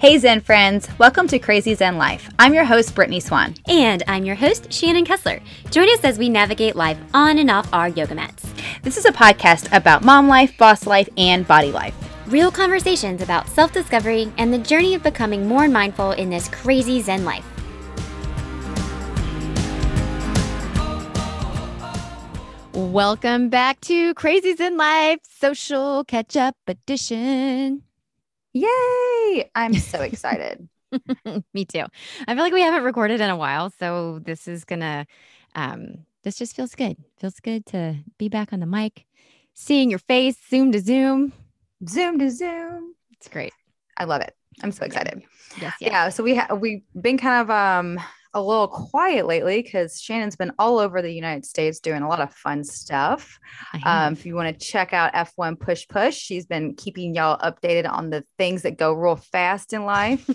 Hey Zen friends, welcome to Crazy Zen Life. I'm your host, Brittany Swan. And I'm your host, Shannon Kessler. Join us as we navigate life on and off our yoga mats. This is a podcast about mom life, boss life, and body life. Real conversations about self discovery and the journey of becoming more mindful in this crazy Zen life. Welcome back to Crazy Zen Life Social Catch Up Edition. Yay! I'm so excited. Me too. I feel like we haven't recorded in a while, so this is gonna um this just feels good. Feels good to be back on the mic, seeing your face, zoom to zoom. Zoom to zoom. It's great. I love it. I'm so excited. Yes, Yeah, yes. so we ha- we've been kind of um a little quiet lately because Shannon's been all over the United States doing a lot of fun stuff. Um, if you want to check out F1 Push Push, she's been keeping y'all updated on the things that go real fast in life.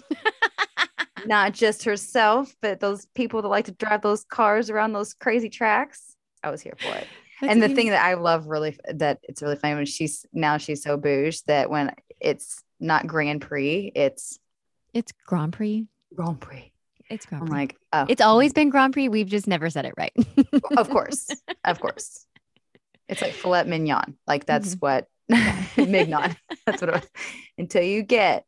Not just herself, but those people that like to drive those cars around those crazy tracks. I was here for it. That's and the even- thing that I love really that it's really funny when she's now she's so bouge that when it's not Grand Prix, it's it's Grand Prix. Grand Prix. It's Grand I'm Prix. like, oh, it's always been Grand Prix. We've just never said it right. of course, of course. It's like filet mignon. Like that's Mhm. what mignon. That's what it was. Until you get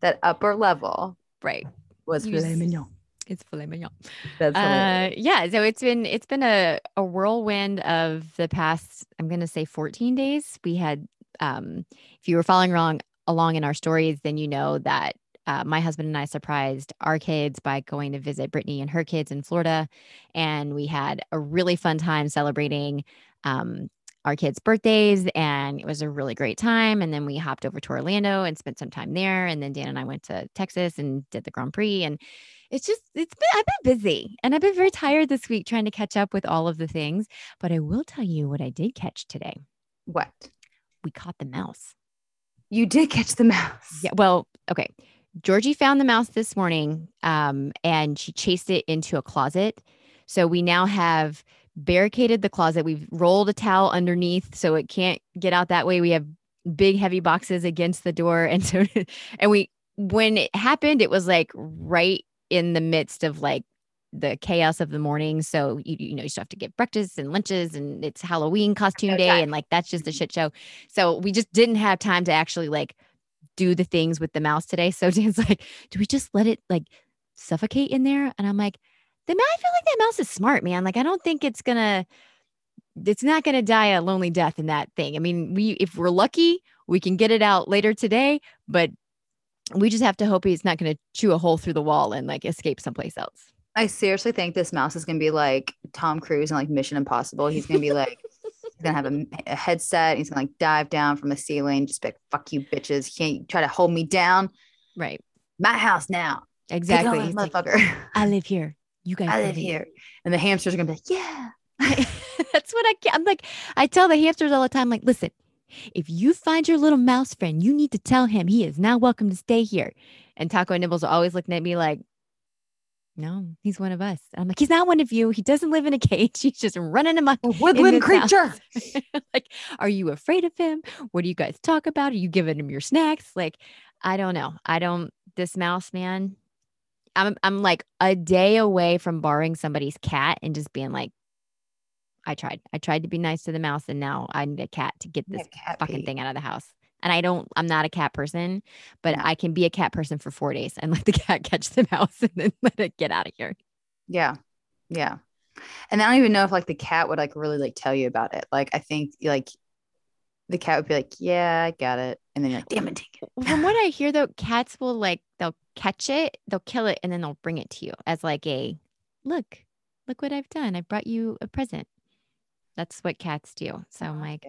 that upper level right. was You filet mignon. It's filet mignon. That's Uh, yeah. So it's been it's been a, a whirlwind of the past. I'm going to say 14 days. We had, um, if you were following along along in our stories, then you know that uh, my husband and I surprised our kids by going to visit Brittany and her kids in Florida, and we had a really fun time celebrating. Um, our kids' birthdays, and it was a really great time. And then we hopped over to Orlando and spent some time there. And then Dan and I went to Texas and did the Grand Prix. And it's just it's been I've been busy and I've been very tired this week trying to catch up with all of the things. But I will tell you what I did catch today. what We caught the mouse. you did catch the mouse. Yeah. Well, okay. Georgie found the mouse this morning um, and she chased it into a closet. So we now have barricaded the closet. We've rolled a towel underneath so it can't get out that way. We have big heavy boxes against the door. And so, and we, when it happened, it was like right in the midst of like the chaos of the morning. So you you know you still have to get breakfast and lunches, and it's Halloween costume No day, and like that's just a shit show. So we just didn't have time to actually like do the things with the mouse today. So Dan's like, do we just let it like suffocate in there? And I'm like, the mouse, I feel like that mouse is smart, man. Like I don't think it's gonna. It's not to die a lonely death in that thing. I mean, we if we're lucky, we can get it out later today, but we just have to hope he's not to chew a hole through the wall and like escape someplace else. I seriously think this mouse is gonna be like Tom Cruise and like Mission Impossible. He's gonna be like he's gonna have a, a headset. He's gonna like dive down from the ceiling, just be like, "Fuck you, bitches! You can't try to hold me down. Right. My house now, Exactly. on, He's like, motherfucker. I live here. You guys I live there." here." And the hamsters are gonna be like, "Yeah." That's what I ca- I'm like. I tell the hamsters all the time, like, listen, if you find your little mouse friend, you need to tell him he is now welcome to stay here. And Taco and Nibbles are always looking at me like, no, he's one of us. I'm like, he's not one of you. He doesn't live in a cage. He's just running amok. A woodland creature. like, are you afraid of him? What do you guys talk about? Are you giving him your snacks? Like, I don't know. I don't. This mouse, man. I'm I'm like a day away from borrowing somebody's cat and just being like, I tried. I tried to be nice to the mouse, and now I need a cat to get this fucking pee. thing out of the house. And I don't. I'm not a cat person, but. I can be a cat person for four days and let the cat catch the mouse and then let it get out of here. Yeah. Yeah. And I don't even know if like the cat would like really like tell you about it. Like I think like the cat would be like, Yeah, I got it. And then you're like, damn it, take it. From what I hear, though, cats will like they'll catch it, they'll kill it, and then they'll bring it to you as like a look, look what I've done. I brought you a present. That's what cats do. So I'm like,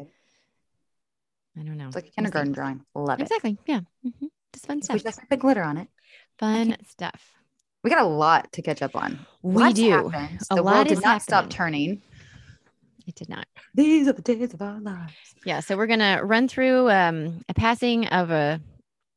I don't know. It's like a kindergarten drawing. Love it. Exactly. Yeah. hmm Just fun stuff. We just put glitter on it. Fun stuff. We got a lot to catch up on. We Lots do. happened. A The lot world did not stop turning. It did not. These are the days of our lives. Yeah. So we're gonna run through um, a passing of a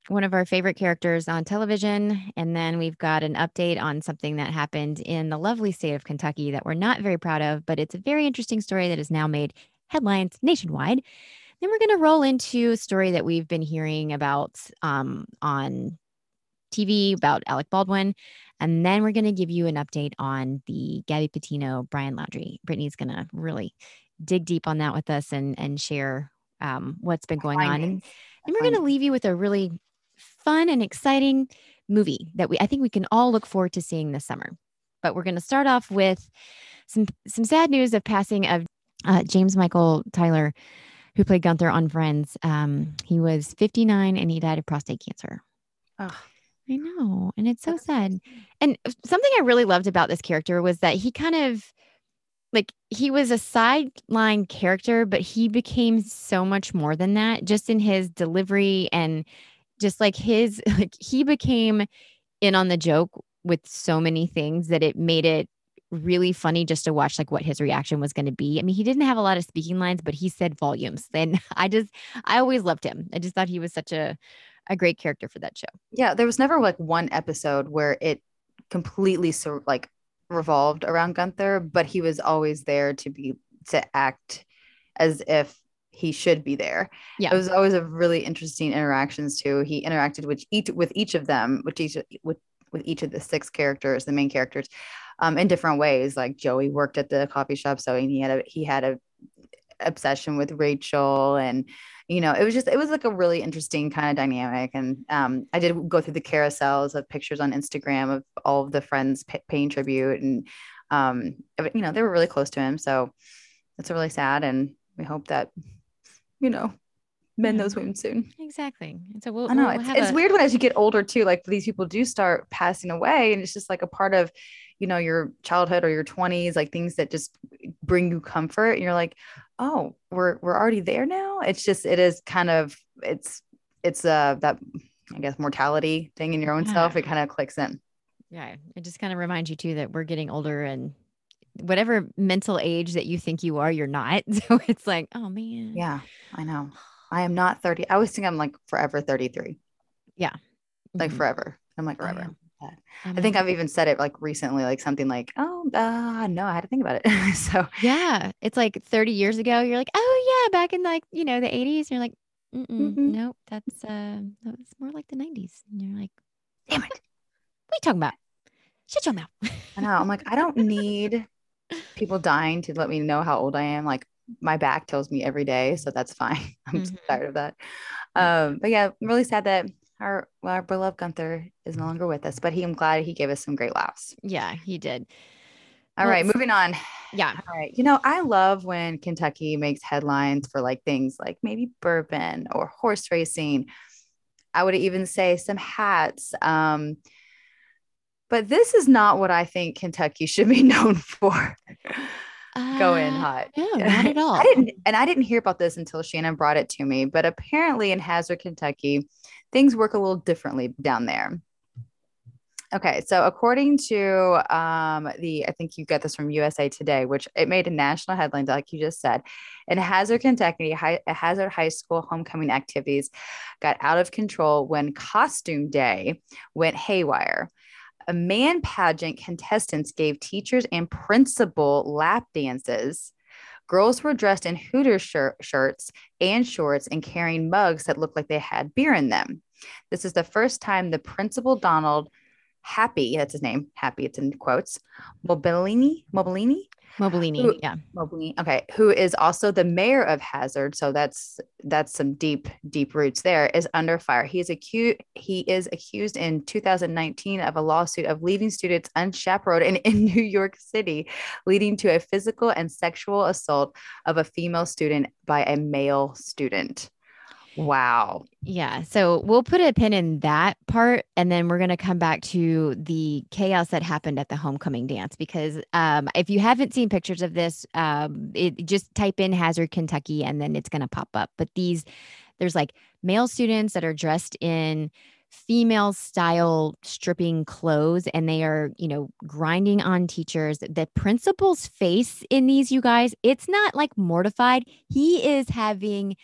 one of our favorite characters on television, and then we've got an update on something that happened in the lovely state of Kentucky that we're not very proud of, but it's a very interesting story that has now made headlines nationwide. Then we're gonna roll into a story that we've been hearing about um, on TV about Alec Baldwin. And then we're going to give you an update on the Gabby Petito, Brian Laundrie. Brittany's going to really dig deep on that with us and, and share um, what's been going on. And, and we're going to leave you with a really fun and exciting movie that we I think we can all look forward to seeing this summer. But we're going to start off with some some sad news of passing of uh, James Michael Tyler, who played Gunther on Friends. Um, he was 59 and he died of prostate cancer. Oh. I know. And it's so sad. And something I really loved about this character was that he kind of like he was a sideline character, but he became so much more than that just in his delivery and just like his like he became in on the joke with so many things that it made it really funny just to watch like what his reaction was going to be. I mean, he didn't have a lot of speaking lines, but he said volumes. And I just I always loved him. I just thought he was such a a great character for that show. Yeah, there was never like one episode where it completely so like revolved around Gunther, but he was always there to be to act as if he should be there. Yeah. It was always a really interesting interactions too. He interacted with each with each of them, with each with with each of the six characters, the main characters, um, in different ways. Like Joey worked at the coffee shop, so he had a he had a obsession with Rachel and you know, it was just it was like a really interesting kind of dynamic. And um, I did go through the carousels of pictures on Instagram of all of the friends p- paying tribute, and um, you know, they were really close to him. So it's really sad, and we hope that you know mend those wounds soon. Exactly. And so we'll, I know we'll it's, it's a- weird when as you get older too, like these people do start passing away, and it's just like a part of, you know, your childhood or your twenties, like things that just bring you comfort. And you're like, oh, we're we're already there now. It's just it is kind of it's it's uh that I guess mortality thing in your own self. It kind of clicks in. Yeah, it just kind of reminds you too that we're getting older and whatever mental age that you think you are, you're not. So it's like, oh man. Yeah, I know. I am not 30. I always think I'm like forever 33. Yeah. Like Mhm. forever. I'm like I forever. know. I think I've even said it like recently, like something like, oh, uh, no, I had to think about it. so Yeah, it's like 30 years ago. You're like, oh yeah, back in like you know the 80s. You're like, Mhm. nope, that's uh, that's more like the 90s. And you're like, damn it. what are you talking about? Shut your mouth. I know. I'm like, I don't need people dying to let me know how old I am. Like my back tells me every day, so that's fine. I'm Mhm. tired of that. Um, but yeah, I'm really sad that our well, our beloved Gunther is no longer with us. But he, I'm glad he gave us some great laughs. yeah, he did. All Well, right, moving on. Yeah, All right. You know, I love when Kentucky makes headlines for like things like maybe bourbon or horse racing. I would even say some hats. Um, but this is not what I think Kentucky should be known for. Go in Uh, hot. No, not at all. I didn't, and I didn't hear about this until Shannon brought it to me. But apparently, in Hazard, Kentucky, things work a little differently down there. Okay, so according to um, the, I think you get this from USA Today, which it made a national headline, like you just said. In Hazard, Kentucky, high, Hazard High School homecoming activities got out of control when Costume Day went haywire. A man pageant contestants gave teachers and principal lap dances. Girls were dressed in Hooters shir- shirts and shorts and carrying mugs that looked like they had beer in them. This is the first time the principal Donald Happy, that's his name, Happy, it's in quotes, Mobelini, Mobelini, Mobelini. Who- Yeah. Mobelini, okay, who is also the mayor of Hazard. So that's that's some deep, deep roots there, is under fire. He is accused, he is accused in 2019 of a lawsuit of leaving students unchaperoned in, in New York City, leading to a physical and sexual assault of a female student by a male student. Wow. Yeah. So we'll put a pin in that part and then we're going to come back to the chaos that happened at the homecoming dance because um, if you haven't seen pictures of this, um, it just type in Hazard, Kentucky, and then it's going to pop up. But these, there's like male students that are dressed in female style stripping clothes and they are, you know, grinding on teachers. The principal's face in these, you guys, it's not like mortified. He is having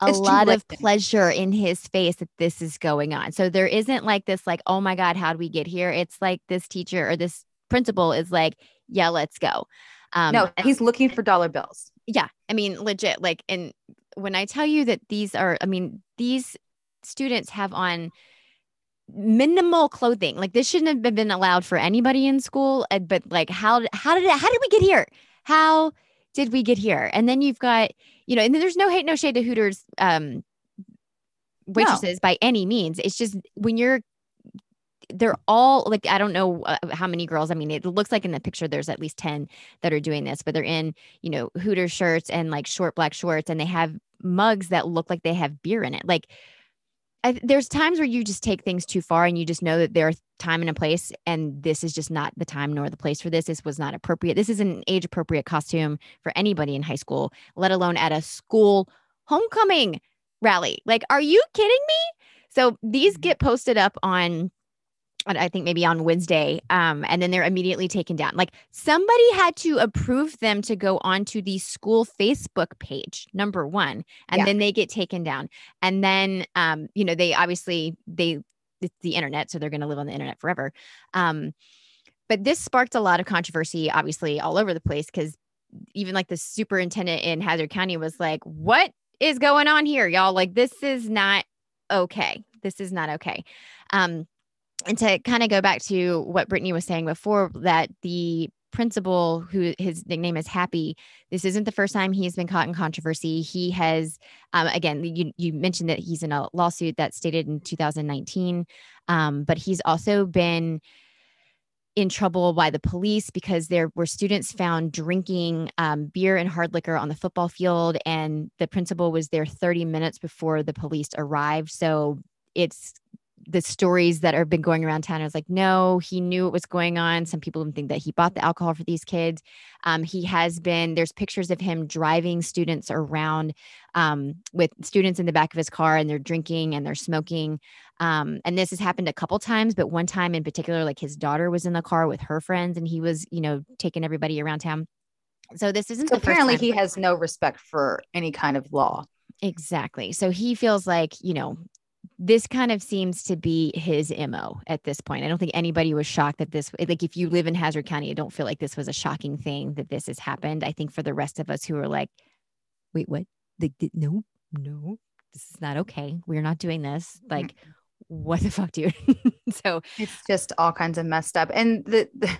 a It's lot of pleasure in his face that this is going on. So there isn't like this, like, oh my God, how do we get here? It's like this teacher or this principal is like, yeah, let's go. Um, no, he's looking for dollar bills. yeah, I mean, legit. Like, and when I tell you that these are, I mean, these students have on minimal clothing. Like this shouldn't have been allowed for anybody in school. But like, how how did it, how did we get here? How did we get here? And then you've got you know, and then there's no hate, no shade to Hooters um, waitresses by any means. It's just when you're they're all like I don't know uh, how many girls. I mean, it looks like in the picture there's at least 10 that are doing this, but they're in, you know, Hooters shirts and like short black shorts and they have mugs that look like they have beer in it. Like I, there's times where you just take things too far and you just know that there are time and a place and this is just not the time nor the place for this. This was not appropriate. This is an age appropriate costume for anybody in high school let alone at a school homecoming rally. Like are you kidding me? So these mm-hmm. get posted up on I think maybe on Wednesday, um, and then they're immediately taken down. Like somebody had to approve them to go onto the school Facebook page, number one, and Yeah. then they get taken down. And then, um, you know, they obviously they it's the internet, so they're going to live on the internet forever. Um, but this sparked a lot of controversy, obviously, all over the place because even like the superintendent in Hazard County was like, "What is going on here, y'all? Like this is not okay. This is not okay." Um, and to kind of go back to what Brittany was saying before, that the principal, who his nickname is Happy, this isn't the first time he's been caught in controversy. He has, um, again, you you mentioned that he's in a lawsuit that stated in 2019, um, but he's also been in trouble by the police because there were students found drinking um, beer and hard liquor on the football field, and the principal was there 30 minutes before the police arrived. So it's the stories that have been going around town is like, no, he knew what was going on. Some people think that he bought the alcohol for these kids. Um, he has been, there's pictures of him driving students around um, with students in the back of his car and they're drinking and they're smoking. Um, and this has happened a couple times, but one time in particular, like his daughter was in the car with her friends and he was, you know, taking everybody around town. So this isn't So apparently he has no respect for any kind of law. Exactly. So he feels like, you know, this kind of seems to be his MO at this point. I don't think anybody was shocked that this, like, if you live in Hazard County, I don't feel like this was a shocking thing that this has happened. I think for the rest of us who are like, wait, what? Like, no, no, this is not okay. We're not doing this. Like, what the fuck, dude? so, It's just all kinds of messed up. And the, the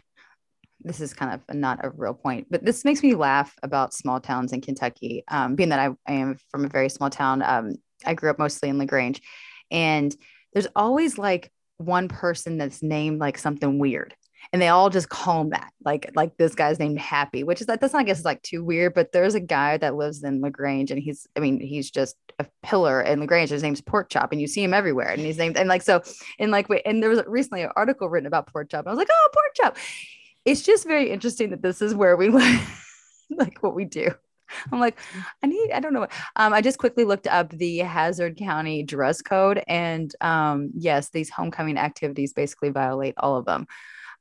this is kind of not a real point, but this makes me laugh about small towns in Kentucky. Um, being that I, I am from a very small town, um, I grew up mostly in Lagrange, and there's always like one person that's named like something weird, and they all just call him that. Like like this guy's named Happy, which is that that's not I guess is like too weird, but there's a guy that lives in Lagrange, and he's I mean he's just a pillar in Lagrange. His name's Pork Chop, and you see him everywhere, and he's named and like so and like wait, and there was recently an article written about Pork Chop. I was like, oh, Pork Chop. It's just very interesting that this is where we like what we do. I'm like, I need, I don't know. Um, I just quickly looked up the Hazard County dress code, and um, yes, these homecoming activities basically violate all of them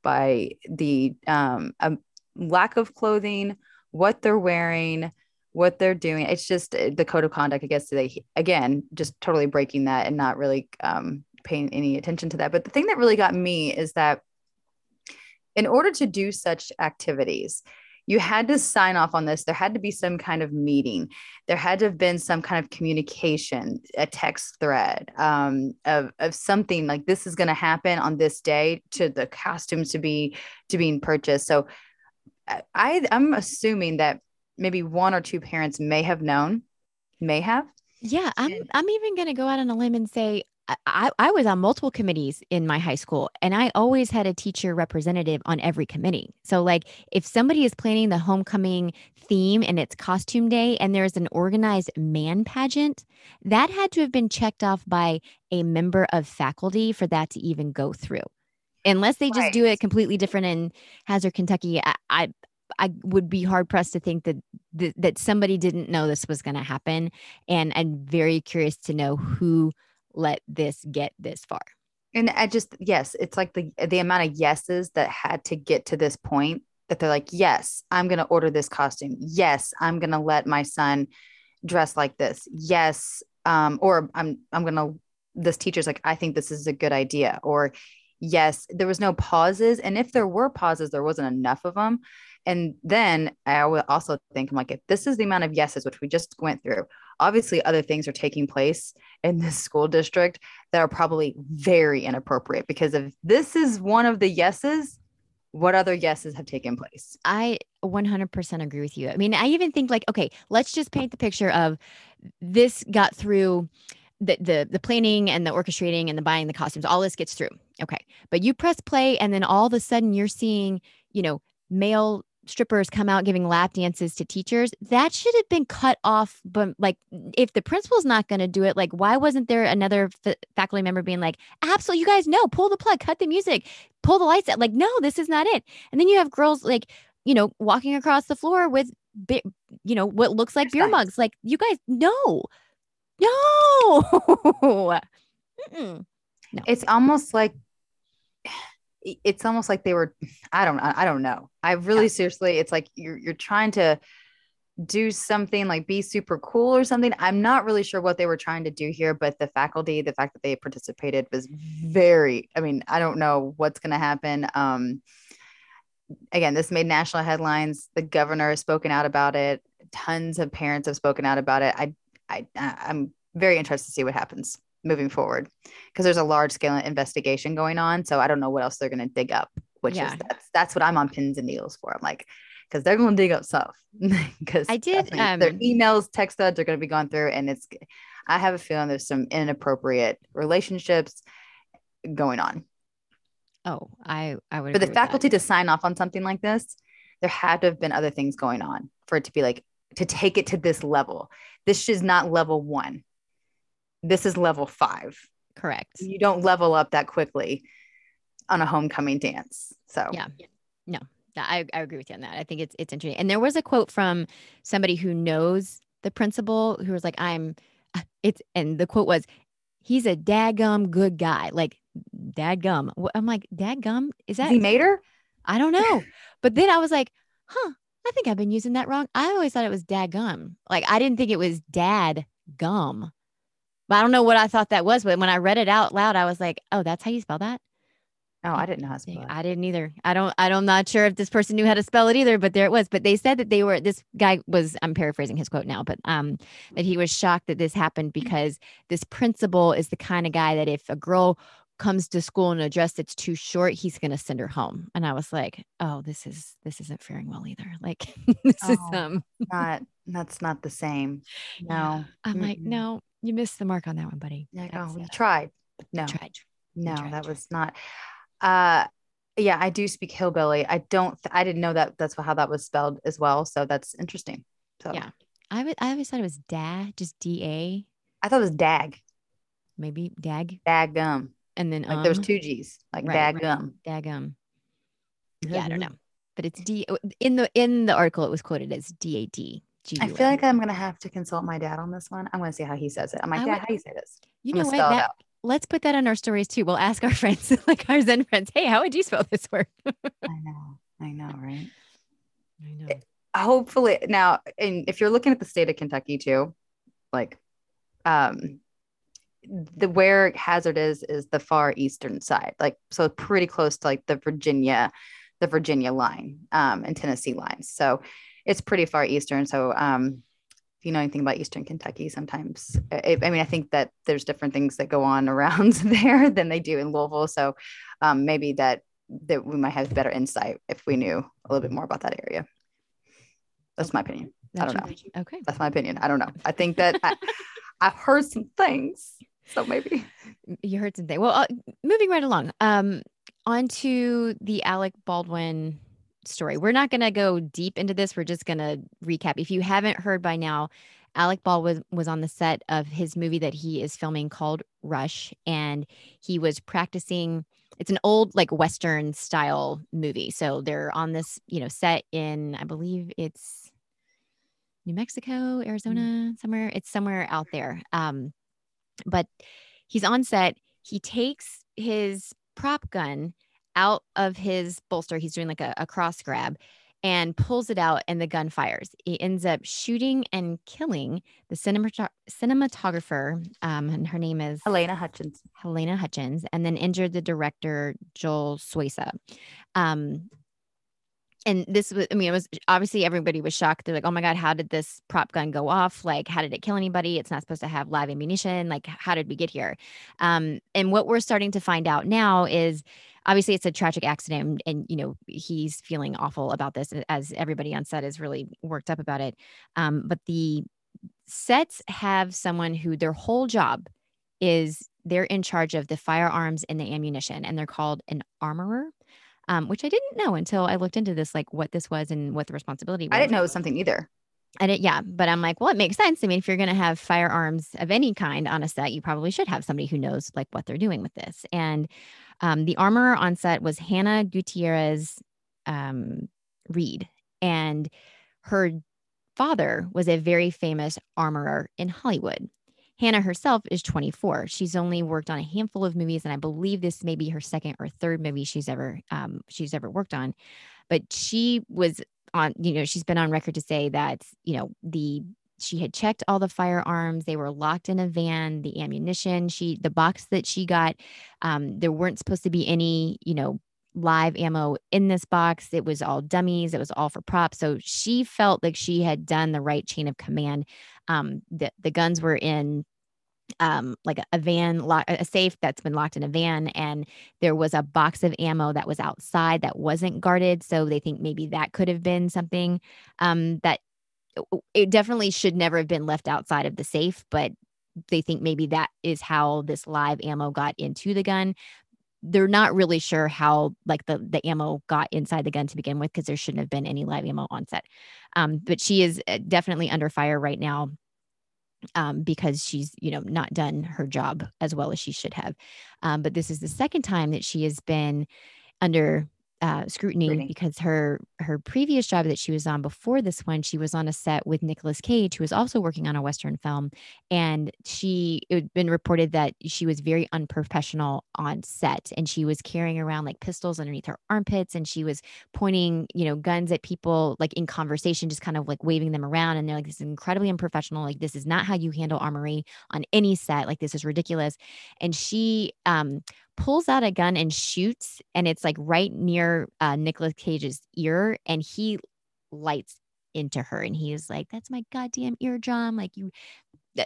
by the um, um, lack of clothing, what they're wearing, what they're doing. It's just uh, the code of conduct. I guess they again just totally breaking that and not really um, paying any attention to that. But the thing that really got me is that in order to do such activities, you had to sign off on this. There had to be some kind of meeting. There had to have been some kind of communication, a text thread um, of, of something like this is going to happen on this day to the costumes to be to being purchased. So I I'm assuming that maybe one or two parents may have known, may have. yeah, I'm, I'm even going to go out on a limb and say, I- I, was on multiple committees in my high school and I always had a teacher representative on every committee. So, like, if somebody is planning the homecoming theme and it's costume day and there's an organized man pageant, that had to have been checked off by a member of faculty for that to even go through. Unless they just do Right. it completely different in Hazard, Kentucky, I, I, I would be hard pressed to think that that, that somebody didn't know this was going to happen. And I'm very curious to know who let this get this far. And I just yes, it's like the the amount of yeses that had to get to this point that they're like, yes, I'm gonna order this costume. Yes, I'm gonna let my son dress like this. Yes, um, or I'm I'm gonna this teacher's like, I think this is a good idea. Or yes, there was no pauses, and if there were pauses, there wasn't enough of them. And then I would also think, I'm like, if this is the amount of yeses, which we just went through, obviously other things are taking place in this school district that are probably very inappropriate because if this is one of the yeses, what other yeses have taken place? I 100% agree with you. I mean, I even think like, okay, let's just paint the picture of this got through the the the planning and the orchestrating and the buying the costumes. All this gets through. Okay. But you press play and then all of a sudden you're seeing, you know, male strippers come out giving lap dances to teachers that should have been cut off but like if the principal's not going to do it like why wasn't there another f- faculty member being like absolutely you guys know pull the plug cut the music pull the lights out like no this is not it. And then you have girls like you know walking across the floor with bi- you know what looks like beer mugs like you guys no no. No. It's almost like it's almost like they were i don't i don't know. I really yeah. seriously it's like you're you're trying to do something like be super cool or something. I'm not really sure what they were trying to do here but the faculty the fact that they participated was very i mean i don't know what's going to happen. Um again this made national headlines. The governor has spoken out about it. Tons of parents have spoken out about it. I i i'm very interested to see what happens moving forward because there's a large scale investigation going on. So I don't know what else they're going to dig up, which yeah. is that's that's what I'm on pins and needles for. I'm like, because they're going to dig up stuff because I did um, their emails, text threads are going to be going through, and it's I have a feeling there's some inappropriate relationships going on. Oh, I I would for the faculty to sign off on something like this. There had to have been other things going on for it to be like to take it to this level. This is not level one this is level five. Correct. You don't level up that quickly on a homecoming dance. So yeah, no, I, I agree with you on that. I think it's it's interesting. And there was a quote from somebody who knows the principal who was like, "I'm," it's and the quote was, "He's a daggum good guy." Like dadgum. I'm like dadgum. Is that he made her? I don't know. but then I was like, huh. I think I've been using that wrong. I always thought it was dadgum. Like I didn't think it was dad gum. But I don't know what I thought that was, but when I read it out loud, I was like, "Oh, that's how you spell that." Oh, I didn't know how to spell it. I didn't either. I don't. I don't. Not sure if this person knew how to spell it either, but there it was. But they said that they were. This guy was. I'm paraphrasing his quote now, but um, that he was shocked that this happened because this principal is the kind of guy that if a girl comes to school in a dress that's too short, he's going to send her home. And I was like, oh, this is this isn't faring well either. Like this oh, is um not that's not the same. No. I'm mm like, no, you missed the mark on that one, buddy. Like, oh, we tried. No. tried. No, tried. that was not uh yeah, I do speak hillbilly. I don't I didn't know that that's how that was spelled as well. So that's interesting. So yeah. I would I always thought it was da, just D A. I thought it was dag. Maybe dag. Dag gum and then like um, there's two G's, like right, dagum. Right. Dagum. Yeah, I don't know, but it's D in the in the article. It was quoted as D A D. I feel like I'm gonna have to consult my dad on this one. I'm gonna see how he says it. I'm like, Dad, would, how do you say this? You I'm know what? That, let's put that on our stories too. We'll ask our friends, like our Zen friends, hey, how would you spell this word? I know, I know, right? I know. It, hopefully, now, and if you're looking at the state of Kentucky too, like, um, the where hazard is is the far eastern side like so pretty close to like the virginia the virginia line um, and tennessee lines so it's pretty far eastern. So um, if you know anything about eastern kentucky sometimes it, i mean i think that there's different things that go on around there than they do in louisville. So um, maybe that that we might have better insight if we knew a little bit more about that area. That's my opinion. That's i don't know. okay. That's my opinion. I don't know. I think that I, i've heard some things. So maybe. You heard something. Well, uh, moving right along, um, onto the Alec Baldwin story. We're not going to go deep into this. We're just going to recap. If you haven't heard by now, Alec Baldwin was, was on the set of his movie that he is filming called Rust, and he was practicing. It's an old like Western style movie. So they're on this, you know, set in, I believe it's New Mexico, Arizona, mm-hmm. somewhere. It's somewhere out there. Um, but he's on set. He takes his prop gun out of his bolster. He's doing like a, a cross grab and pulls it out, and the gun fires. He ends up shooting and killing the cinemat- cinematographer, um, and her name is Halyna Hutchins. Halyna Hutchins, and then injured the director Joel Souza. Um, and this was, I mean, it was obviously everybody was shocked. They're like, oh my God, how did this prop gun go off? Like, how did it kill anybody? It's not supposed to have live ammunition. Like, how did we get here? Um, and what we're starting to find out now is obviously it's a tragic accident and, you know he's feeling awful about this as everybody on set is really worked up about it um, but the sets have someone who their whole job is they're in charge of the firearms and the ammunition and they're called an armorer um, which I didn't know until I looked into this, like what this was and what the responsibility was. I didn't know it was something either. I didn't, yeah, but I'm like, well, it makes sense. I mean, if you're going to have firearms of any kind on a set, you probably should have somebody who knows like what they're doing with this. And um, the armorer on set was Hannah Gutierrez um, Reed, and her father was a very famous armorer in Hollywood. Hannah herself is 24. She's only worked on a handful of movies, and I believe this may be her second or third movie she's ever um, she's ever worked on. But she was on, you know, she's been on record to say that you know the she had checked all the firearms they were locked in a van the ammunition she the box that she got um, there weren't supposed to be any you know live ammo in this box it was all dummies it was all for props so she felt like she had done the right chain of command um, the, the guns were in um, like a, a van, lock, a safe that's been locked in a van, and there was a box of ammo that was outside that wasn't guarded. So they think maybe that could have been something um, that it definitely should never have been left outside of the safe, but they think maybe that is how this live ammo got into the gun. They're not really sure how like the the ammo got inside the gun to begin with because there shouldn't have been any live ammo on set. Um, but she is uh, definitely under fire right now um, because she's you know not done her job as well as she should have. Um, but this is the second time that she has been under uh, scrutiny, scrutiny, because her her previous job that she was on before this one, she was on a set with Nicolas Cage, who was also working on a Western film, and she it had been reported that she was very unprofessional on set, and she was carrying around like pistols underneath her armpits, and she was pointing you know guns at people like in conversation, just kind of like waving them around, and they're like this is incredibly unprofessional, like this is not how you handle armory on any set, like this is ridiculous, and she um pulls out a gun and shoots, and it's like right near uh, Cage's ear, and he lights into her, and he is like, "That's my goddamn eardrum!" Like you,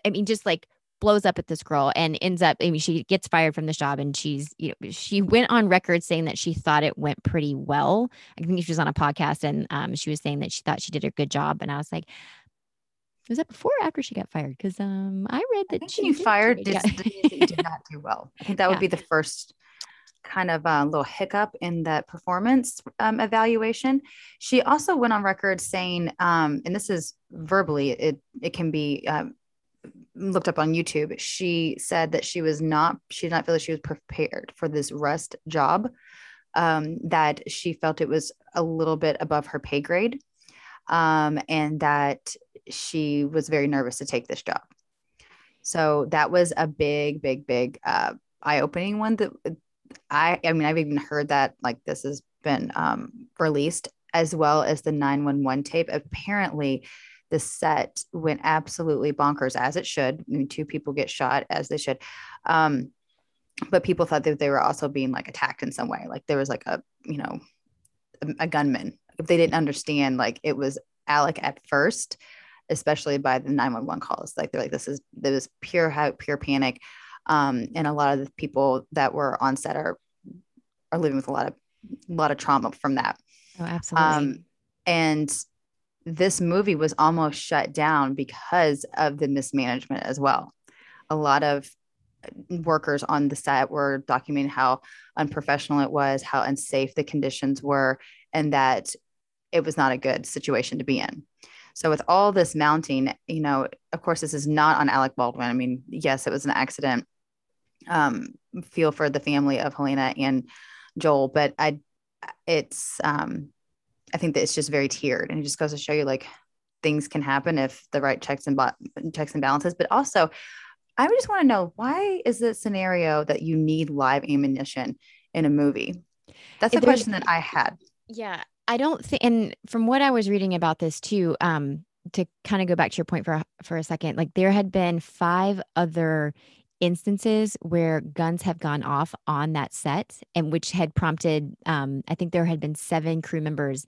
I mean, just like blows up at this girl and ends up. I mean, she gets fired from this job, and she's you know she went on record saying that she thought it went pretty well. I think she was on a podcast, and um, she was saying that she thought she did a good job, and I was like was that before or after she got fired? Because um, I read that she you fired did, yeah. did not do well. I think that yeah. would be the first kind of a uh, little hiccup in that performance um, evaluation. She also went on record saying, um, and this is verbally, it it can be um, looked up on YouTube. She said that she was not, she did not feel that she was prepared for this Rust job. Um, that she felt it was a little bit above her pay grade, um, and that she was very nervous to take this job. So that was a big, big, big uh, eye-opening one. That I, I mean, I've even heard that like this has been um, released as well as the 911 tape. Apparently, the set went absolutely bonkers as it should. I mean, two people get shot as they should. Um, but people thought that they were also being like attacked in some way. Like there was like a, you know, a, a gunman. If they didn't understand, like it was Alec at first, especially by the 911 calls. Like they're like, this is, this was pure, pure panic. Um, and a lot of the people that were on set are, are living with a lot of, a lot of trauma from that. Oh, absolutely. Um, and this movie was almost shut down because of the mismanagement as well. A lot of workers on the set were documenting how unprofessional it was, how unsafe the conditions were, and that it was not a good situation to be in. So with all this mounting, you know, of course, this is not on Alec Baldwin. I mean, yes, it was an accident. Um, feel for the family of Halyna and Joel, but I, it's, um, I think that it's just very tiered, and it just goes to show you like things can happen if the right checks and checks and balances. But also, I would just want to know why is the scenario that you need live ammunition in a movie? That's a question that I had. Yeah, I don't think, and from what I was reading about this too, um, to kind of go back to your point for for a second, like there had been five other instances where guns have gone off on that set, and which had prompted, um, I think there had been seven crew members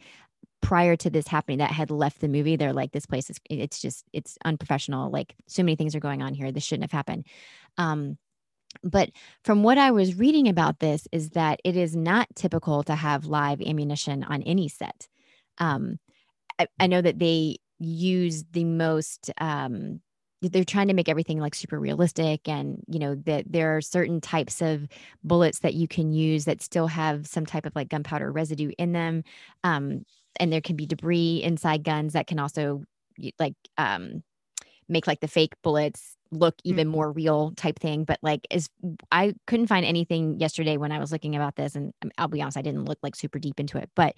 prior to this happening that had left the movie. They're like this place is it's just it's unprofessional. Like so many things are going on here. This shouldn't have happened. Um but from what i was reading about this is that it is not typical to have live ammunition on any set. Um i, I know that they use the most um they're trying to make everything like super realistic and you know that there are certain types of bullets that you can use that still have some type of like gunpowder residue in them um, and there can be debris inside guns that can also like um, make like the fake bullets look even mm-hmm. more real type thing but like is i couldn't find anything yesterday when i was looking about this and um, i'll be honest i didn't look like super deep into it but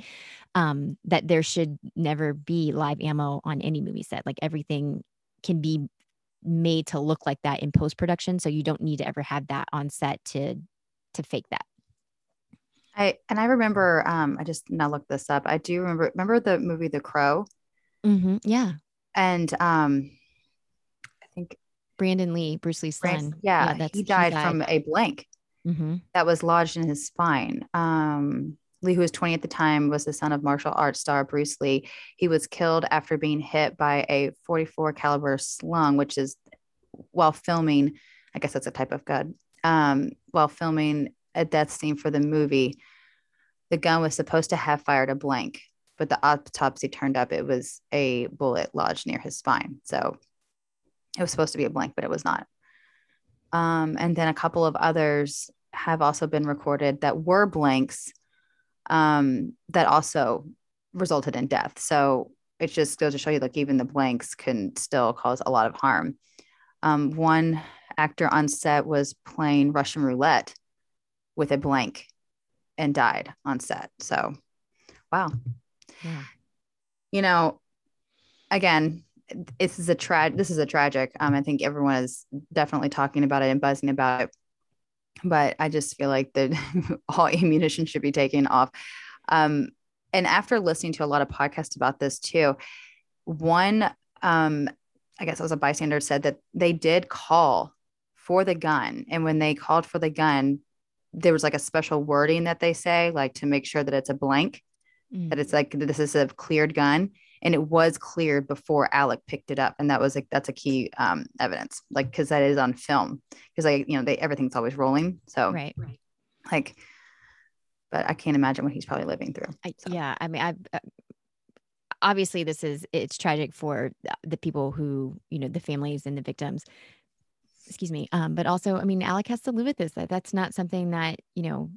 um that there should never be live ammo on any movie set like everything can be made to look like that in post production so you don't need to ever have that on set to to fake that i and i remember um i just now looked this up i do remember remember the movie the crow mm-hmm. yeah and um brandon lee bruce lee's son yeah, yeah he, died he, died from a blank mm-hmm. that was lodged in his spine um Lee, who was 20 at the time, was the son of martial arts star Bruce Lee. He was killed after being hit by a 44 caliber slung, which is while filming. I guess that's a type of gun. Um, while filming a death scene for the movie, the gun was supposed to have fired a blank, but the autopsy turned up it was a bullet lodged near his spine. So it was supposed to be a blank, but it was not. Um, and then a couple of others have also been recorded that were blanks um, that also resulted in death. So it just goes to show you, like, even the blanks can still cause a lot of harm. Um, one actor on set was playing Russian roulette with a blank and died on set. So, wow. Yeah. You know, again, this is a tra- this is a tragic. Um, I think everyone is definitely talking about it and buzzing about it but I just feel like that all ammunition should be taken off. Um, and after listening to a lot of podcasts about this too, one, um, I guess it was a bystander said that they did call for the gun. And when they called for the gun, there was like a special wording that they say, like to make sure that it's a blank, mm-hmm. that it's like this is a cleared gun and it was cleared before Alec picked it up, and that was like that's a key um, evidence, like because that is on film, because like you know they everything's always rolling, so right, right, like, but I can't imagine what he's probably living through. I, so. Yeah, I mean, I uh, obviously this is it's tragic for the people who you know the families and the victims. Excuse me, um, but also, I mean, Alec has to live with this. That that's not something that you know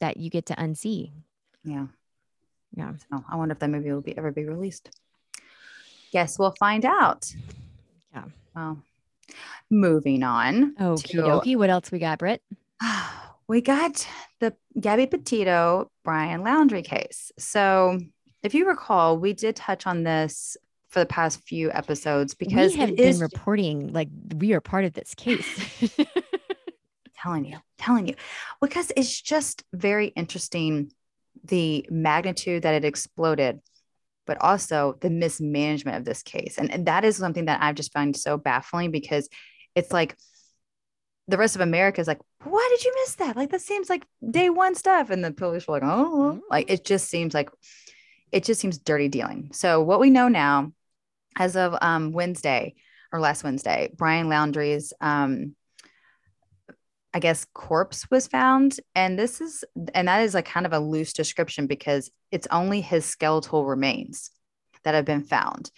that you get to unsee. Yeah yeah. So I wonder if that movie will be ever be released. Guess we'll find out. Yeah. Well, moving on. Okay, to, What else we got, Britt? We got the Gabby Petito Brian Laundrie case. So if you recall, we did touch on this for the past few episodes because we have been is, reporting like we are part of this case. telling you, telling you, because it's just very interesting the magnitude that it exploded, but also the mismanagement of this case. And, and that is something that I've just found so baffling because it's like the rest of America is like, why did you miss that? Like, that seems like day one stuff. And the police were like, oh, mm-hmm. like it just seems like it just seems dirty dealing. So, what we know now, as of um, Wednesday or last Wednesday, Brian Laundrie's um, I guess corpse was found and this is and that is like kind of a loose description because it's only his skeletal remains that have been found.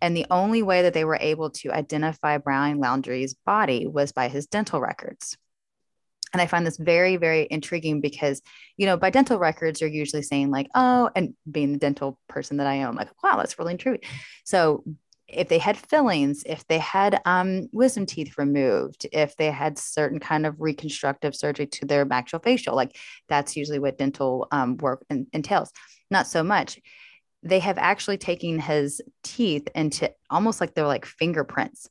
And the only way that they were able to identify Brian Laundrie's body was by his dental records. And I find this very, very intriguing because, you know, by dental records, you're usually saying, like, oh, and being the dental person that I am, like, wow, that's really true. So if they had fillings, if they had um, wisdom teeth removed, if they had certain kind of reconstructive surgery to their maxillofacial, like that's usually what dental um, work in, entails. Not so much. They have actually taken his teeth into almost like they're like fingerprints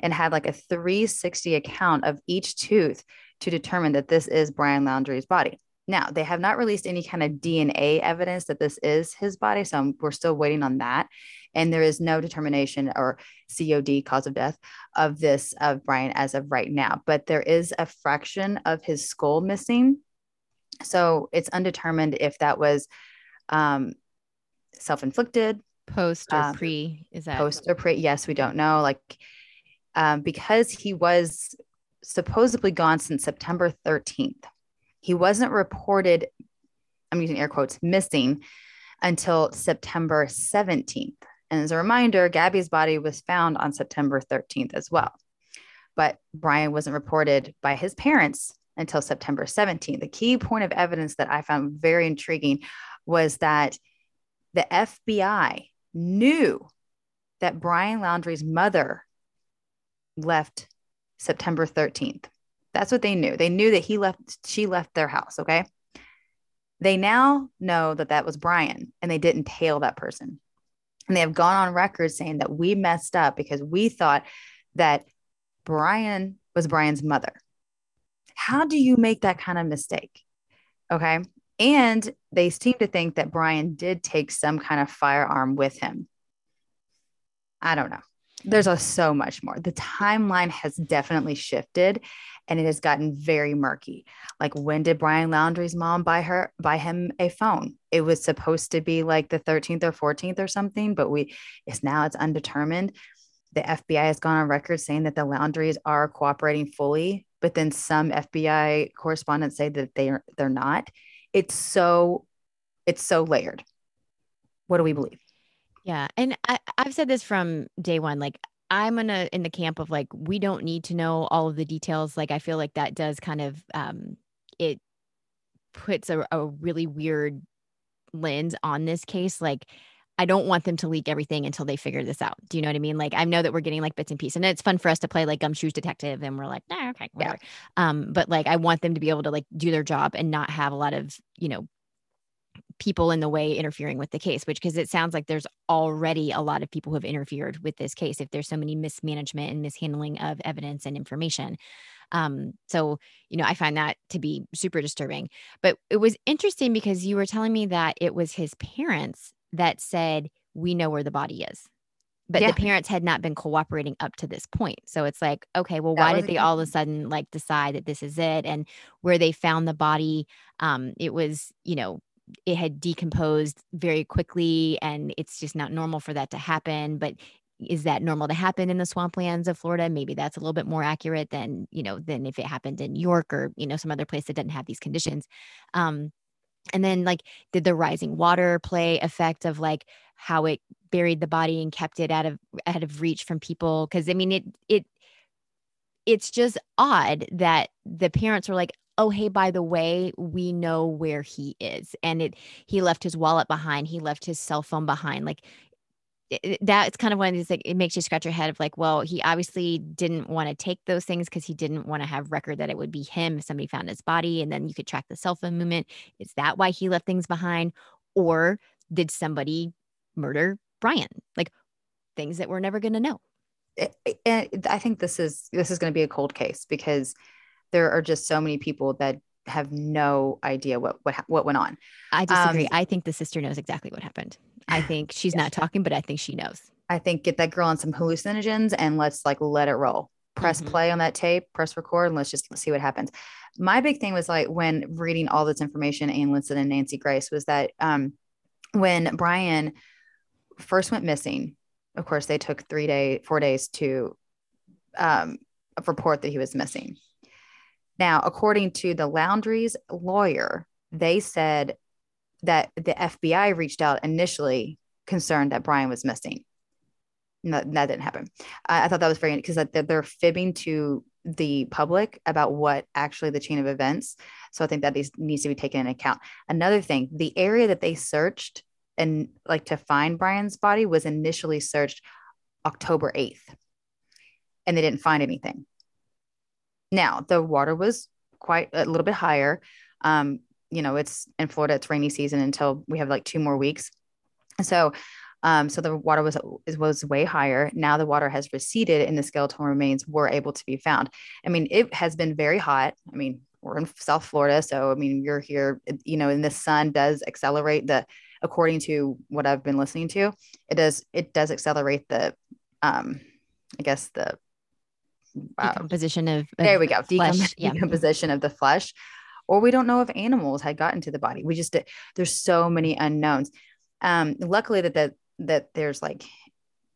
and had like a 360 account of each tooth to determine that this is Brian Laundrie's body. Now, they have not released any kind of DNA evidence that this is his body. So we're still waiting on that and there is no determination or COD cause of death of this of Brian as of right now. But there is a fraction of his skull missing, so it's undetermined if that was um, self-inflicted, Post or Um, pre? Is that post or pre. Yes, we don't know. Like, um, because he was supposedly gone since September 13th, he wasn't reported. I'm using air quotes missing until September 17th. And as a reminder, Gabby's body was found on September 13th as well. But Brian wasn't reported by his parents until September 17th. The key point of evidence that I found very intriguing was that the FBI knew that Brian Laundrie's mother left September 13th. That's what they knew. They knew that he left, she left their house. Okay. They now know that that was Brian and they didn't tail that person. And they have gone on record saying that we messed up because we thought that Brian was Brian's mother. How do you make that kind of mistake? Okay. And they seem to think that Brian did take some kind of firearm with him. I don't know. There's a, so much more. The timeline has definitely shifted and it has gotten very murky. Like when did Brian Laundrie's mom buy her buy him a phone? It was supposed to be like the 13th or 14th or something, but we it's now it's undetermined. The FBI has gone on record saying that the Laundries are cooperating fully, but then some FBI correspondents say that they are they're not. It's so it's so layered. What do we believe? Yeah. And I, I've said this from day one. Like, I'm gonna in the camp of like, we don't need to know all of the details. Like, I feel like that does kind of um it puts a, a really weird lens on this case. Like, I don't want them to leak everything until they figure this out. Do you know what I mean? Like, I know that we're getting like bits and pieces, and it's fun for us to play like gumshoes detective, and we're like, nah, okay, whatever. Um, but like, I want them to be able to like do their job and not have a lot of you know people in the way interfering with the case, which because it sounds like there's already a lot of people who have interfered with this case if there's so many mismanagement and mishandling of evidence and information. Um, so, you know, I find that to be super disturbing. But it was interesting because you were telling me that it was his parents that said, We know where the body is. But Yeah. the parents had not been cooperating up to this point. So it's like, okay, well, why did they all of a sudden like decide that this is it? And where they found the body, um, it was, you know, it had decomposed very quickly and it's just not normal for that to happen but is that normal to happen in the swamplands of Florida? Maybe that's a little bit more accurate than you know than if it happened in York or you know some other place that doesn't have these conditions. Um and then like did the rising water play effect of like how it buried the body and kept it out of out of reach from people? Because i mean it it it's just odd that the parents were like oh hey by the way we know where he is and it he left his wallet behind he left his cell phone behind like that's kind of one of these like it makes you scratch your head of like well he obviously didn't want to take those things because he didn't want to have record that it would be him if somebody found his body and then you could track the cell phone movement. Is that why he left things behind? Or did somebody murder brian? Like things that we're never going to know I think this is this is going to be a cold case because there are just so many people that have no idea what what what went on. i disagree Um, i think the sister knows exactly what happened i think she's not talking but i think she knows I think get that girl on some hallucinogens and let's like let it roll. Press Mhm. play on that tape, press record, and let's just see what happens. My big thing was like when reading all this information, Ann Linson and Nancy Grace, was that um, when Brian first went missing, of course, they took three day, four days to um, report that he was missing. Now, according to the Laundrie's lawyer, they said that the FBI reached out initially concerned that Brian was missing. No, that didn't happen. I, I thought that was very because they're, fibbing to the public about what actually the chain of events. So I think that these needs to be taken into account. Another thing, the area that they searched and like to find Brian's body was initially searched October 8th and they didn't find anything. Now, the water was quite a little bit higher. Um, you know, it's in Florida, it's rainy season until we have like two more weeks. So, um, so the water was was way higher. Now the water has receded, and the skeletal remains were able to be found. I mean, it has been very hot. I mean, we're in South Florida, so I mean, you're here, you know, and the sun does accelerate the, according to what I've been listening to, it does it does accelerate the, um, I guess the uh, decomposition of, of there we go. Flesh, Decom- yeah. decomposition of the flesh. Or we don't know if animals had gotten to the body. We just there's so many unknowns. Um, luckily that that that there's like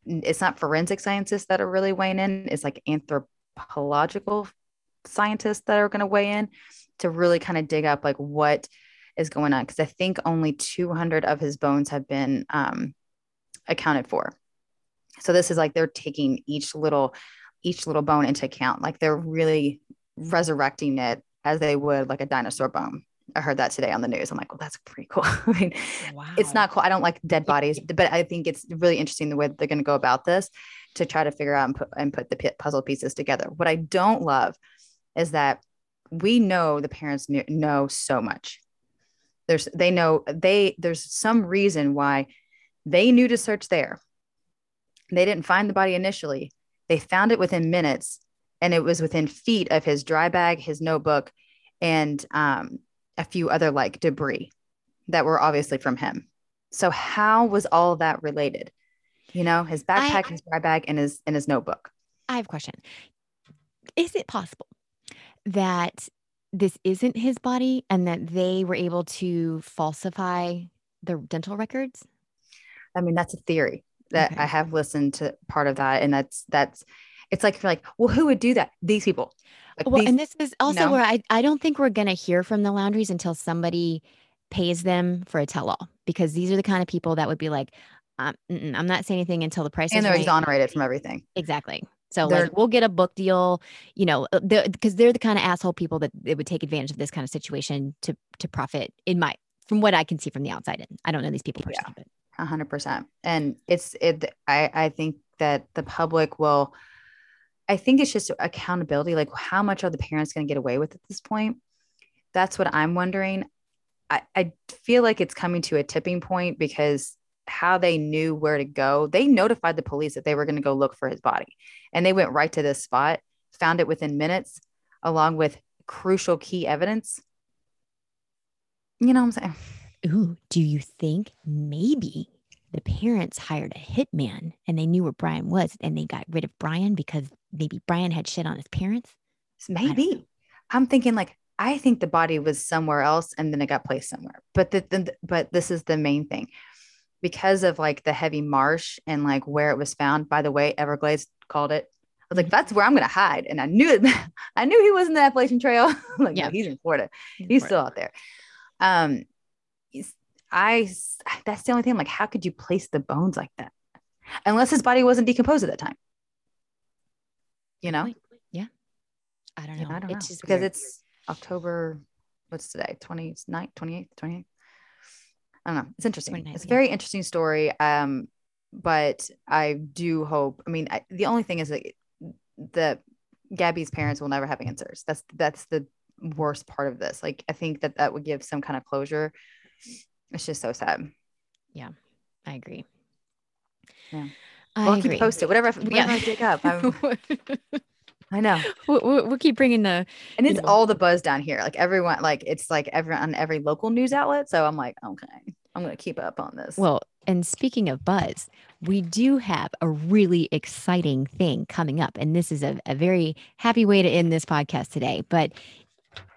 it's not forensic scientists that are really weighing in, it's like anthropological scientists that are going to weigh in to really kind of dig up like what is going on. Because I think only 200 of his bones have been um, accounted for. So this is like they're taking each little each little bone into account. Like they're really resurrecting it as they would like a dinosaur bone. I heard that today on the news. I'm like, well, that's pretty cool. I mean, wow. it's not cool. I don't like dead bodies, but I think it's really interesting the way they're going to go about this to try to figure out and put, and put the puzzle pieces together. What I don't love is that we know the parents know so much. There's, they know they, there's some reason why they knew to search there. They didn't find the body initially. They found it within minutes and it was within feet of his dry bag, his notebook, and um, a few other like debris that were obviously from him. So how was all that related? You know, his backpack, I, his dry bag, and his and his notebook. I have a question. Is it possible that this isn't his body and that they were able to falsify the dental records? I mean, that's a theory that okay. I have listened to part of that, and that's that's it's like like well, who would do that? These people. Like well, these, and this is also where I I don't think we're gonna hear from the laundries until somebody pays them for a tell-all because these are the kind of people that would be like, um, I'm not saying anything until the price and they're right. exonerated from everything. Exactly. So like, we'll get a book deal, you know, uh, because they're the kind of asshole people that they would take advantage of this kind of situation to to profit. In my from what I can see from the outside, in I don't know these people personally, yeah. but 100% and it's it i i think that the public will i think it's just accountability like how much are the parents going to get away with at this point? That's what i'm wondering. I, I feel like it's coming to a tipping point because how they knew where to go they notified the police that they were going to go look for his body. And they went right to this spot found it within minutes along with crucial key evidence. You know what i'm saying? Ooh, do you think maybe the parents hired a hitman and they knew where Brian was and they got rid of Brian because maybe Brian had shit on his parents? Maybe. I'm thinking like I think the body was somewhere else and then it got placed somewhere. But the, the but this is the main thing. Because of like the heavy marsh and like where it was found, by the way, Everglades called it. I was like, mm-hmm. that's where I'm gonna hide. And I knew it, I knew he was in the Appalachian Trail. like, yeah, no, he's in Florida. He's, he's Florida. still out there. Um I that's the only thing. Like, how could you place the bones like that? Unless his body wasn't decomposed at that time. You know? Yeah. I don't know. I don't it's know. just because weird. it's October, what's today? 29th, 28th, 28th. I don't know. It's interesting. It's a very interesting story. Um, but I do hope. I mean, I, the only thing is that the Gabby's parents will never have answers. That's that's the worst part of this. Like, I think that that would give some kind of closure it's just so sad. Yeah, I agree. Yeah. I we'll agree. keep posted. Whatever, whatever yeah. I dig up. i know. We'll, we'll, keep bringing the. And it's know. all the buzz down here. Like everyone, like it's like everyone on every local news outlet. So I'm like, okay, I'm going to keep up on this. Well, and speaking of buzz, we do have a really exciting thing coming up. And this is a, a very happy way to end this podcast today. But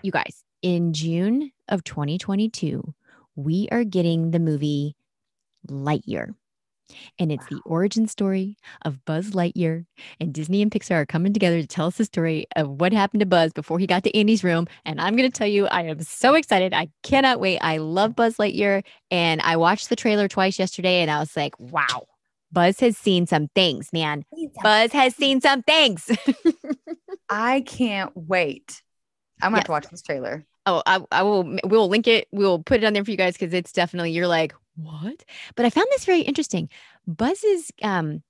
you guys, in June of 2022, we are getting the movie Lightyear. And it's wow. the origin story of Buzz Lightyear. And Disney and Pixar are coming together to tell us the story of what happened to Buzz before he got to Andy's room. And I'm going to tell you, I am so excited. I cannot wait. I love Buzz Lightyear. And I watched the trailer twice yesterday and I was like, wow, Buzz has seen some things, man. Buzz has seen some things. I can't wait. I'm going to yes. have to watch this trailer. Oh, I, I will. We'll link it. We'll put it on there for you guys because it's definitely you're like what? But I found this very interesting. Buzz's um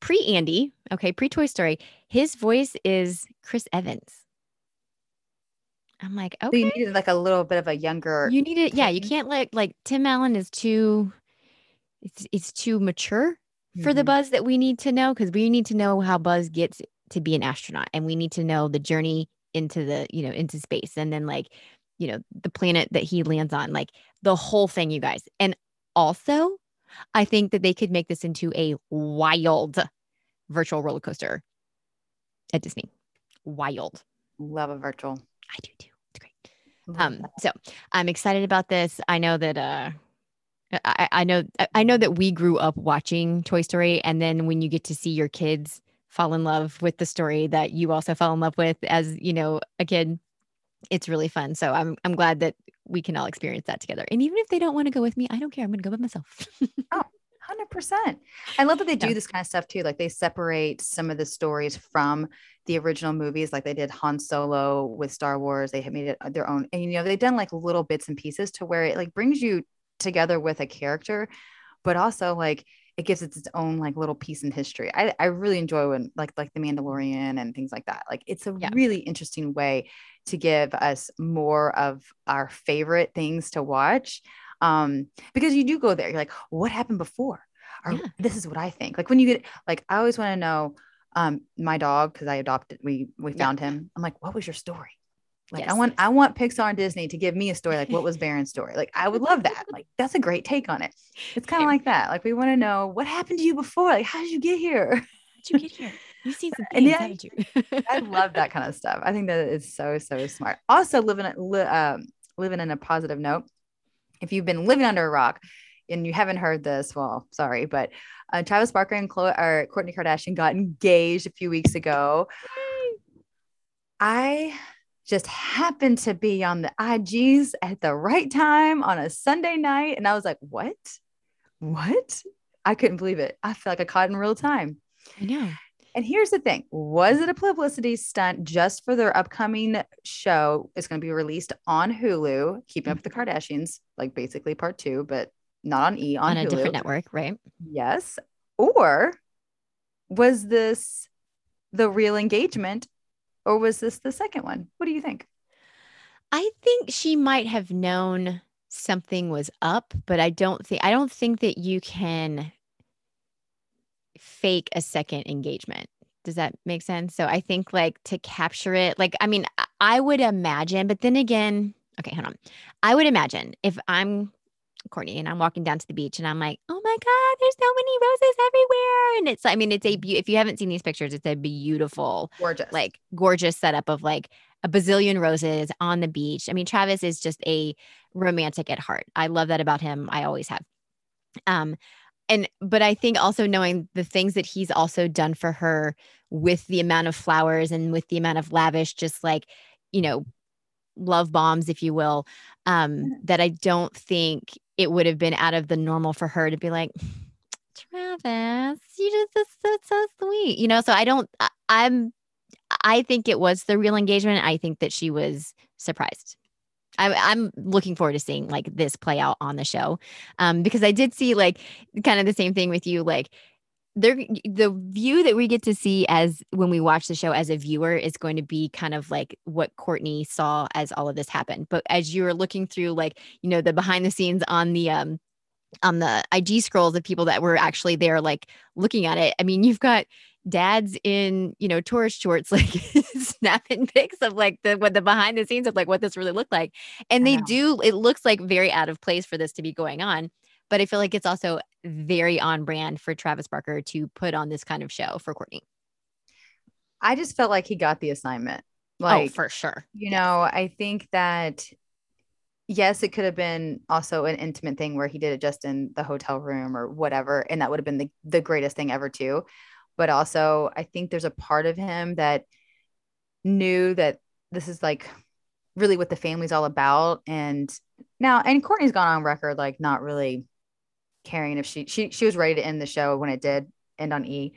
pre Andy, okay, pre Toy Story. His voice is Chris Evans. I'm like, okay. So you needed like a little bit of a younger. You need it, yeah. You can't let like Tim Allen is too. It's it's too mature mm-hmm. for the mm-hmm. Buzz that we need to know because we need to know how Buzz gets to be an astronaut and we need to know the journey into the you know into space. And then like you know the planet that he lands on like the whole thing you guys. And also i think that they could make this into a wild virtual roller coaster at disney. Wild. Love a virtual. I do too. It's great. Um so i'm excited about this. I know that uh I, I know I know that we grew up watching Toy Story, and then when you get to see your kids fall in love with the story that you also fell in love with as you know a kid, it's really fun. So I'm I'm glad that we can all experience that together. And even if they don't want to go with me, I don't care. I'm going to go by myself. oh, 100%. I love that they do Yeah. this kind of stuff too. Like they separate some of the stories from the original movies, like they did Han Solo with Star Wars. They had made it their own. And, you know, they've done like little bits and pieces to where it like brings you together with a character, but also like it gives it its own like little piece in history. I, I really enjoy when like like the Mandalorian and things like that. Like it's a Yeah. really interesting way to give us more of our favorite things to watch. Um, because you do go there, you're like, what happened before? Or Yeah. this is what I think. Like when you get like I always want to know um my dog because I adopted we we Yeah. found him. I'm like, what was your story? Like I want I want Pixar and Disney to give me a story like what was Baron's story? Like I would love that. Like that's a great take on it. It's kind of like that. Like we want to know what happened to you before? Like how did you get here? How'd you get here? You've seen some things, yeah, you? I love that kind of stuff. I think that is so so smart. Also living li- um, living in a positive note. If you've been living under a rock and you haven't heard this, well, sorry, but uh, Travis Barker and Khloé or Kourtney Kardashian got engaged a few weeks ago. I just happened to be on the IGs at the right time on a Sunday night, and I was like, "What? What?" I couldn't believe it. I feel like I caught in real time. I know. And here's the thing was it a publicity stunt just for their upcoming show? It's going to be released on Hulu, Keeping Up with the Kardashians, like basically part two, but not on E, on, On, a Hulu. different network, right? Yes. Or was this the real engagement or was this the second one? What do you think? I think she might have known something was up, but I don't think I don't think that you can fake a second engagement. Does that make sense? So I think like to capture it, like I mean, I- would imagine, but then again, okay, hold on. I would imagine if I'm Kourtney and I'm walking down to the beach and I'm like, oh my God, there's so many roses everywhere. And it's, I mean, it's a, beau- if you haven't seen these pictures, it's a beautiful Gorgeous. like gorgeous setup of like a bazillion roses on the beach. I mean, Travis is just a romantic at heart. I love that about him. I always have. Um, and but I think also knowing the things that he's also done for her with the amount of flowers and with the amount of lavish, just like, you know, love bombs, if you will, um, that I don't think it would have been out of the normal for her to be like, Travis, you just that's so, so sweet, you know. So I don't. I, I'm. I think it was the real engagement. I think that she was surprised. I'm, I'm looking forward to seeing like this play out on the show, um, because I did see like kind of the same thing with you, like there the view that we get to see as when we watch the show as a viewer is going to be kind of like what Kourtney saw as all of this happened. But as you're looking through like, you know, the behind the scenes on the um on the IG scrolls of people that were actually there like looking at it. I mean, you've got dads in, you know, tourist shorts like snapping pics of like the what the behind the scenes of like what this really looked like. And they do it looks like very out of place for this to be going on but I feel like it's also very on brand for Travis Barker to put on this kind of show for Kourtney. I just felt like he got the assignment. Oh, like, oh, for sure. you know, I think that yes, it could have been also an intimate thing where he did it just in the hotel room or whatever, and that would have been the, the greatest thing ever too. But also, I think there's a part of him that knew that this is like really what the family's all about. And now, and Kourtney's gone on record like not really caring if she she she was ready to end the show when it did end on E.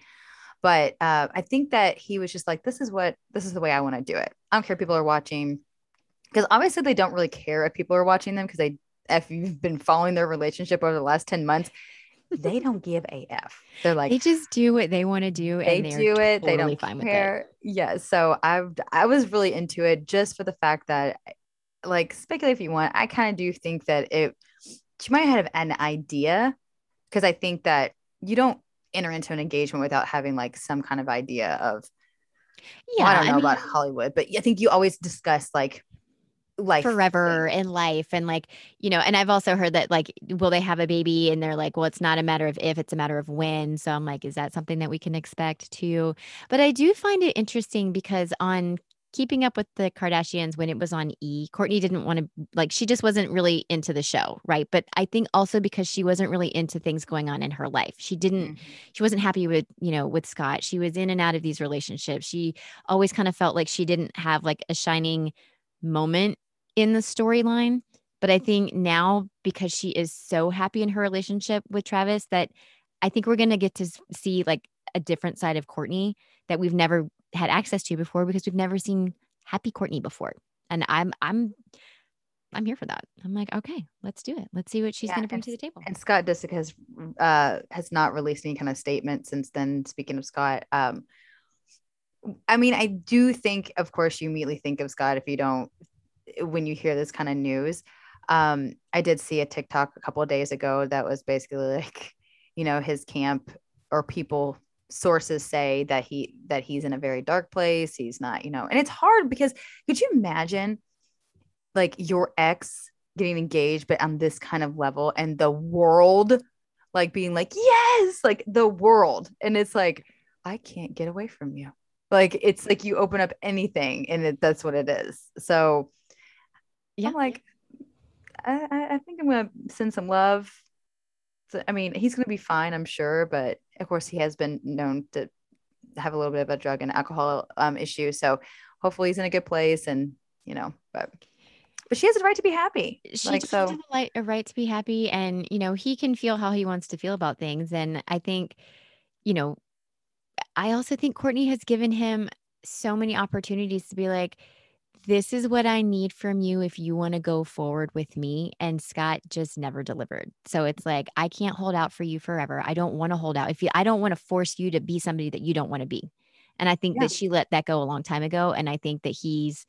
But uh, I think that he was just like, this is what this is the way I want to do it. I don't care if people are watching because obviously they don't really care if people are watching them because they if you've been following their relationship over the last 10 months, they don't give a F. They're like they just do what they want to do they do it. they don't fine with it. care. Yeah. So I I was really into it just for the fact that like speculate if you want. I kind of do think that it she might have an idea because I think that you don't enter into an engagement without having like some kind of idea of Yeah, well, I don't know mean, about Hollywood, but I think you always discuss like life forever in life and like you know and i've also heard that like will they have a baby? And they're like well it's not a matter of if it's a matter of when. So i'm like is that something that we can expect too? But i do find it interesting because on keeping up with the Kardashians when it was on E. Kourtney didn't want to like she just wasn't really into the show, right? But I think also because she wasn't really into things going on in her life. She didn't mm-hmm. she wasn't happy with, you know, with Scott. She was in and out of these relationships. She always kind of felt like she didn't have like a shining moment in the storyline. But I think now because she is so happy in her relationship with Travis that I think we're going to get to see like a different side of Kourtney that we've never had access to before because we've never seen happy Kourtney before. And I'm I'm I'm here for that. I'm like, okay, let's do it. Let's see what she's yeah, going to bring to the table. And Scott Disick has uh, has not released any kind of statement since then. Speaking of Scott, um, I mean, I do think, of course, you immediately think of Scott if you don't when you hear this kind of news. Um, I did see a TikTok a couple of days ago that was basically like, you know, his camp or people sources say that he that he's in a very dark place he's not you know and it's hard because could you imagine like your ex getting engaged but on this kind of level and the world like being like yes! Like the world. And it's like i can't get away from you. Like it's like you open up anything and it, that's what it is. So yeah. I'm like I, I think i'm gonna send some love. So, I mean, he's going to be fine, I'm sure, but of course, he has been known to have a little bit of a drug and alcohol um, issue. So hopefully, he's in a good place, and you know, but but she has a right to be happy. She like so, has a right to be happy, and you know, he can feel how he wants to feel about things. And I think, you know, I also think Kourtney has given him so many opportunities to be like this is what I need from you if you want to go forward with me. And Scott just never delivered. So it's like, I can't hold out for you forever. I don't want to hold out. If you, I don't want to force you to be somebody that you don't want to be. And I think yeah. that she let that go a long time ago. And I think that he's,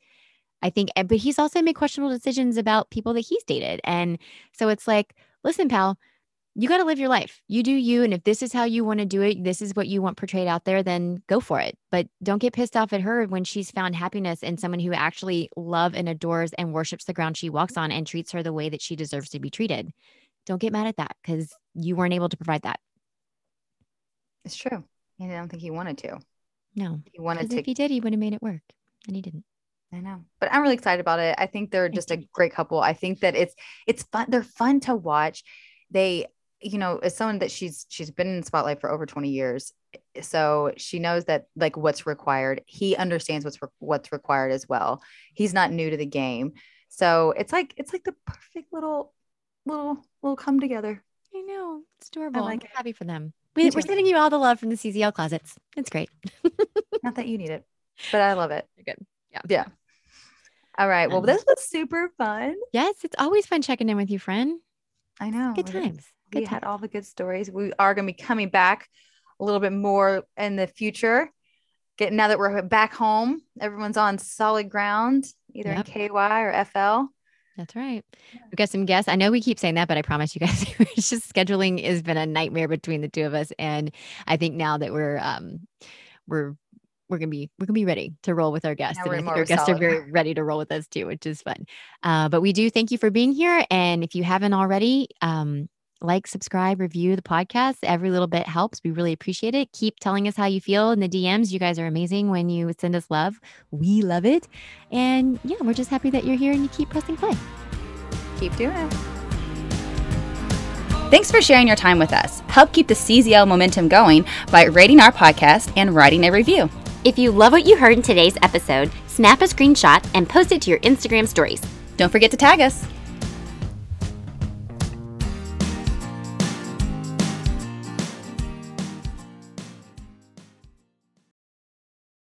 I think, but he's also made questionable decisions about people that he's dated. And so it's like, listen, pal, you got to live your life. You do you. And if this is how you want to do it, this is what you want portrayed out there, then go for it. But don't get pissed off at her when she's found happiness in someone who actually love and adores and worships the ground she walks on and treats her the way that she deserves to be treated. Don't get mad at that because you weren't able to provide that. It's true. And I don't think he wanted to. No. He wanted to. If he did, he would have made it work. And he didn't. I know, but I'm really excited about it. I think they're just a great couple. I think that it's it's fun. They're fun to watch. They you know, as someone that she's she's been in spotlight for over 20 years, so she knows that like what's required. He understands what's re- what's required as well. He's not new to the game. So it's like it's like the perfect little little little come together. I know. It's adorable. I'm like I'm happy for them. We, are sending you all the love from the CZL closets. It's great. not that you need it, but I love it. You're good. Yeah. Yeah. All right. Well, um, this was super fun. Yes, it's always fun checking in with you, friend. I know. Good times we had all the good stories. We are going to be coming back a little bit more in the future. Get now that we're back home, everyone's on solid ground, either yep. in KY or FL. That's right. We've got some guests. I know we keep saying that, but I promise you guys, it's just scheduling has been a nightmare between the two of us. And I think now that we're um we're we're gonna be we're gonna be ready to roll with our guests, and I think our guests solid. are very ready to roll with us too, which is fun. Uh, but we do thank you for being here, and if you haven't already, um, like, subscribe, review the podcast. Every little bit helps. We really appreciate it. Keep telling us how you feel in the DMs. You guys are amazing when you send us love. We love it. And yeah, we're just happy that you're here and you keep pressing play. Keep doing it. Thanks for sharing your time with us. Help keep the CZL momentum going by rating our podcast and writing a review. If you love what you heard in today's episode, snap a screenshot and post it to your Instagram stories. Don't forget to tag us.